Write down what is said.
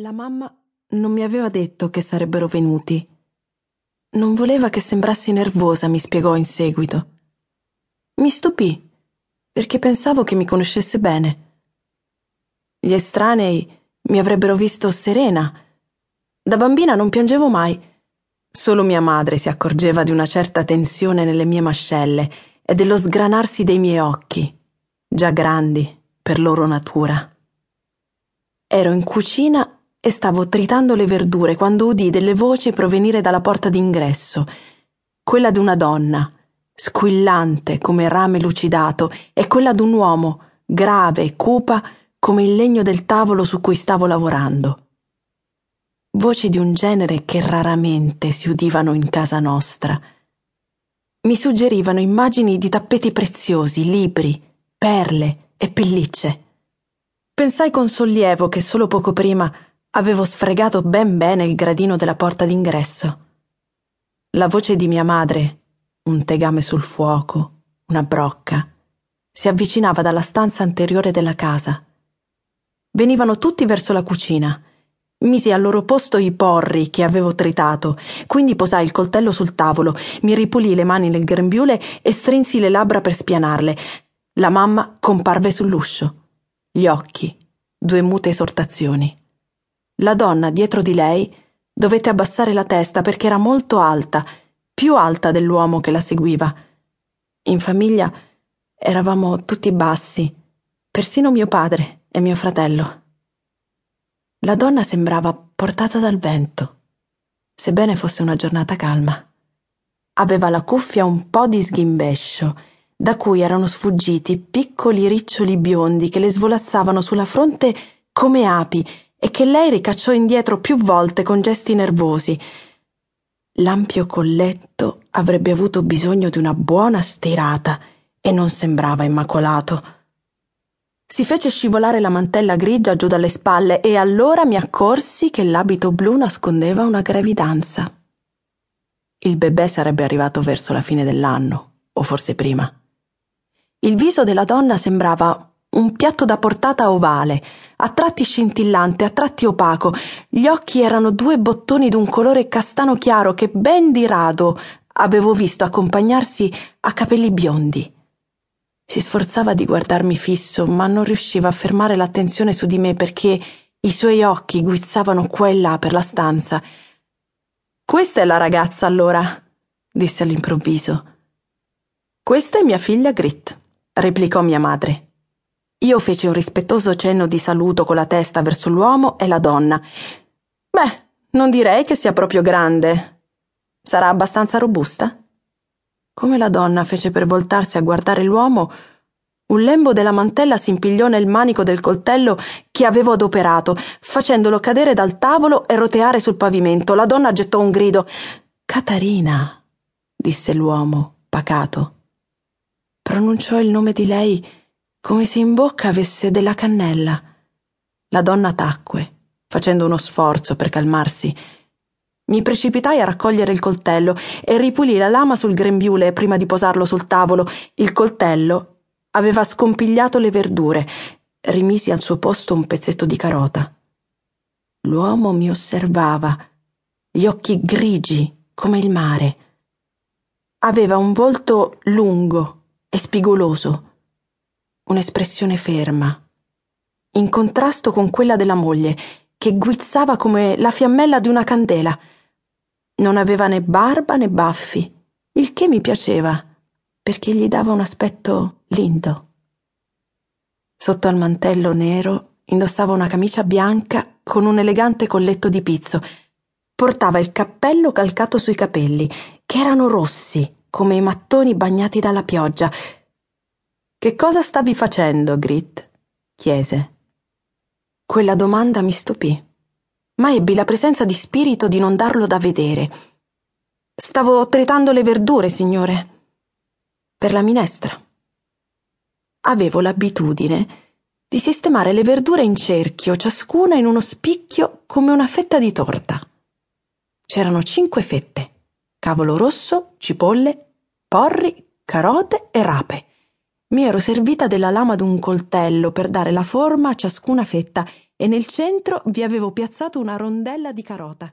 La mamma non mi aveva detto che sarebbero venuti. Non voleva che sembrassi nervosa, mi spiegò in seguito. Mi stupì, perché pensavo che mi conoscesse bene. Gli estranei mi avrebbero visto serena. Da bambina non piangevo mai. Solo mia madre si accorgeva di una certa tensione nelle mie mascelle e dello sgranarsi dei miei occhi, già grandi per loro natura. Ero in cucina e stavo tritando le verdure quando udì delle voci provenire dalla porta d'ingresso, quella di una donna, squillante come rame lucidato, e quella d'un uomo, grave e cupa come il legno del tavolo su cui stavo lavorando. Voci di un genere che raramente si udivano in casa nostra. Mi suggerivano immagini di tappeti preziosi, libri, perle e pellicce. Pensai con sollievo che solo poco prima Avevo sfregato ben bene il gradino della porta d'ingresso. La voce di mia madre, un tegame sul fuoco, una brocca, si avvicinava dalla stanza anteriore della casa. Venivano tutti verso la cucina. Misi al loro posto i porri che avevo tritato, quindi posai il coltello sul tavolo, mi ripulì le mani nel grembiule e strinsi le labbra per spianarle. La mamma comparve sull'uscio. Gli occhi, due mute esortazioni. La donna dietro di lei dovette abbassare la testa perché era molto alta, più alta dell'uomo che la seguiva. In famiglia eravamo tutti bassi, persino mio padre e mio fratello. La donna sembrava portata dal vento, sebbene fosse una giornata calma. Aveva la cuffia un po' di sghimbescio, da cui erano sfuggiti piccoli riccioli biondi che le svolazzavano sulla fronte come api e che lei ricacciò indietro più volte con gesti nervosi. L'ampio colletto avrebbe avuto bisogno di una buona stirata e non sembrava immacolato. Si fece scivolare la mantella grigia giù dalle spalle e allora mi accorsi che l'abito blu nascondeva una gravidanza. Il bebè sarebbe arrivato verso la fine dell'anno, o forse prima. Il viso della donna sembrava un piatto da portata ovale, a tratti scintillante, a tratti opaco. Gli occhi erano due bottoni d'un colore castano chiaro che ben di rado avevo visto accompagnarsi a capelli biondi. Si sforzava di guardarmi fisso, ma non riusciva a fermare l'attenzione su di me perché i suoi occhi guizzavano qua e là per la stanza. Questa è la ragazza, allora, disse all'improvviso. Questa è mia figlia Grit, replicò mia madre. Io feci un rispettoso cenno di saluto con la testa verso l'uomo e la donna. Beh, non direi che sia proprio grande. Sarà abbastanza robusta? Come la donna fece per voltarsi a guardare l'uomo, un lembo della mantella si impigliò nel manico del coltello che avevo adoperato, facendolo cadere dal tavolo e roteare sul pavimento. La donna gettò un grido. Catarina, disse l'uomo, pacato. Pronunciò il nome di lei come se in bocca avesse della cannella. La donna tacque, facendo uno sforzo per calmarsi. Mi precipitai a raccogliere il coltello e ripulì la lama sul grembiule prima di posarlo sul tavolo. Il coltello aveva scompigliato le verdure. Rimisi al suo posto un pezzetto di carota. L'uomo mi osservava, gli occhi grigi come il mare. Aveva un volto lungo e spigoloso un'espressione ferma, in contrasto con quella della moglie, che guizzava come la fiammella di una candela. Non aveva né barba né baffi, il che mi piaceva, perché gli dava un aspetto lindo. Sotto al mantello nero indossava una camicia bianca con un elegante colletto di pizzo. Portava il cappello calcato sui capelli, che erano rossi, come i mattoni bagnati dalla pioggia, che cosa stavi facendo, Grit? chiese. Quella domanda mi stupì, ma ebbi la presenza di spirito di non darlo da vedere. Stavo tritando le verdure, signore, per la minestra. Avevo l'abitudine di sistemare le verdure in cerchio, ciascuna in uno spicchio come una fetta di torta. C'erano cinque fette: cavolo rosso, cipolle, porri, carote e rape mi ero servita della lama d'un coltello per dare la forma a ciascuna fetta e nel centro vi avevo piazzato una rondella di carota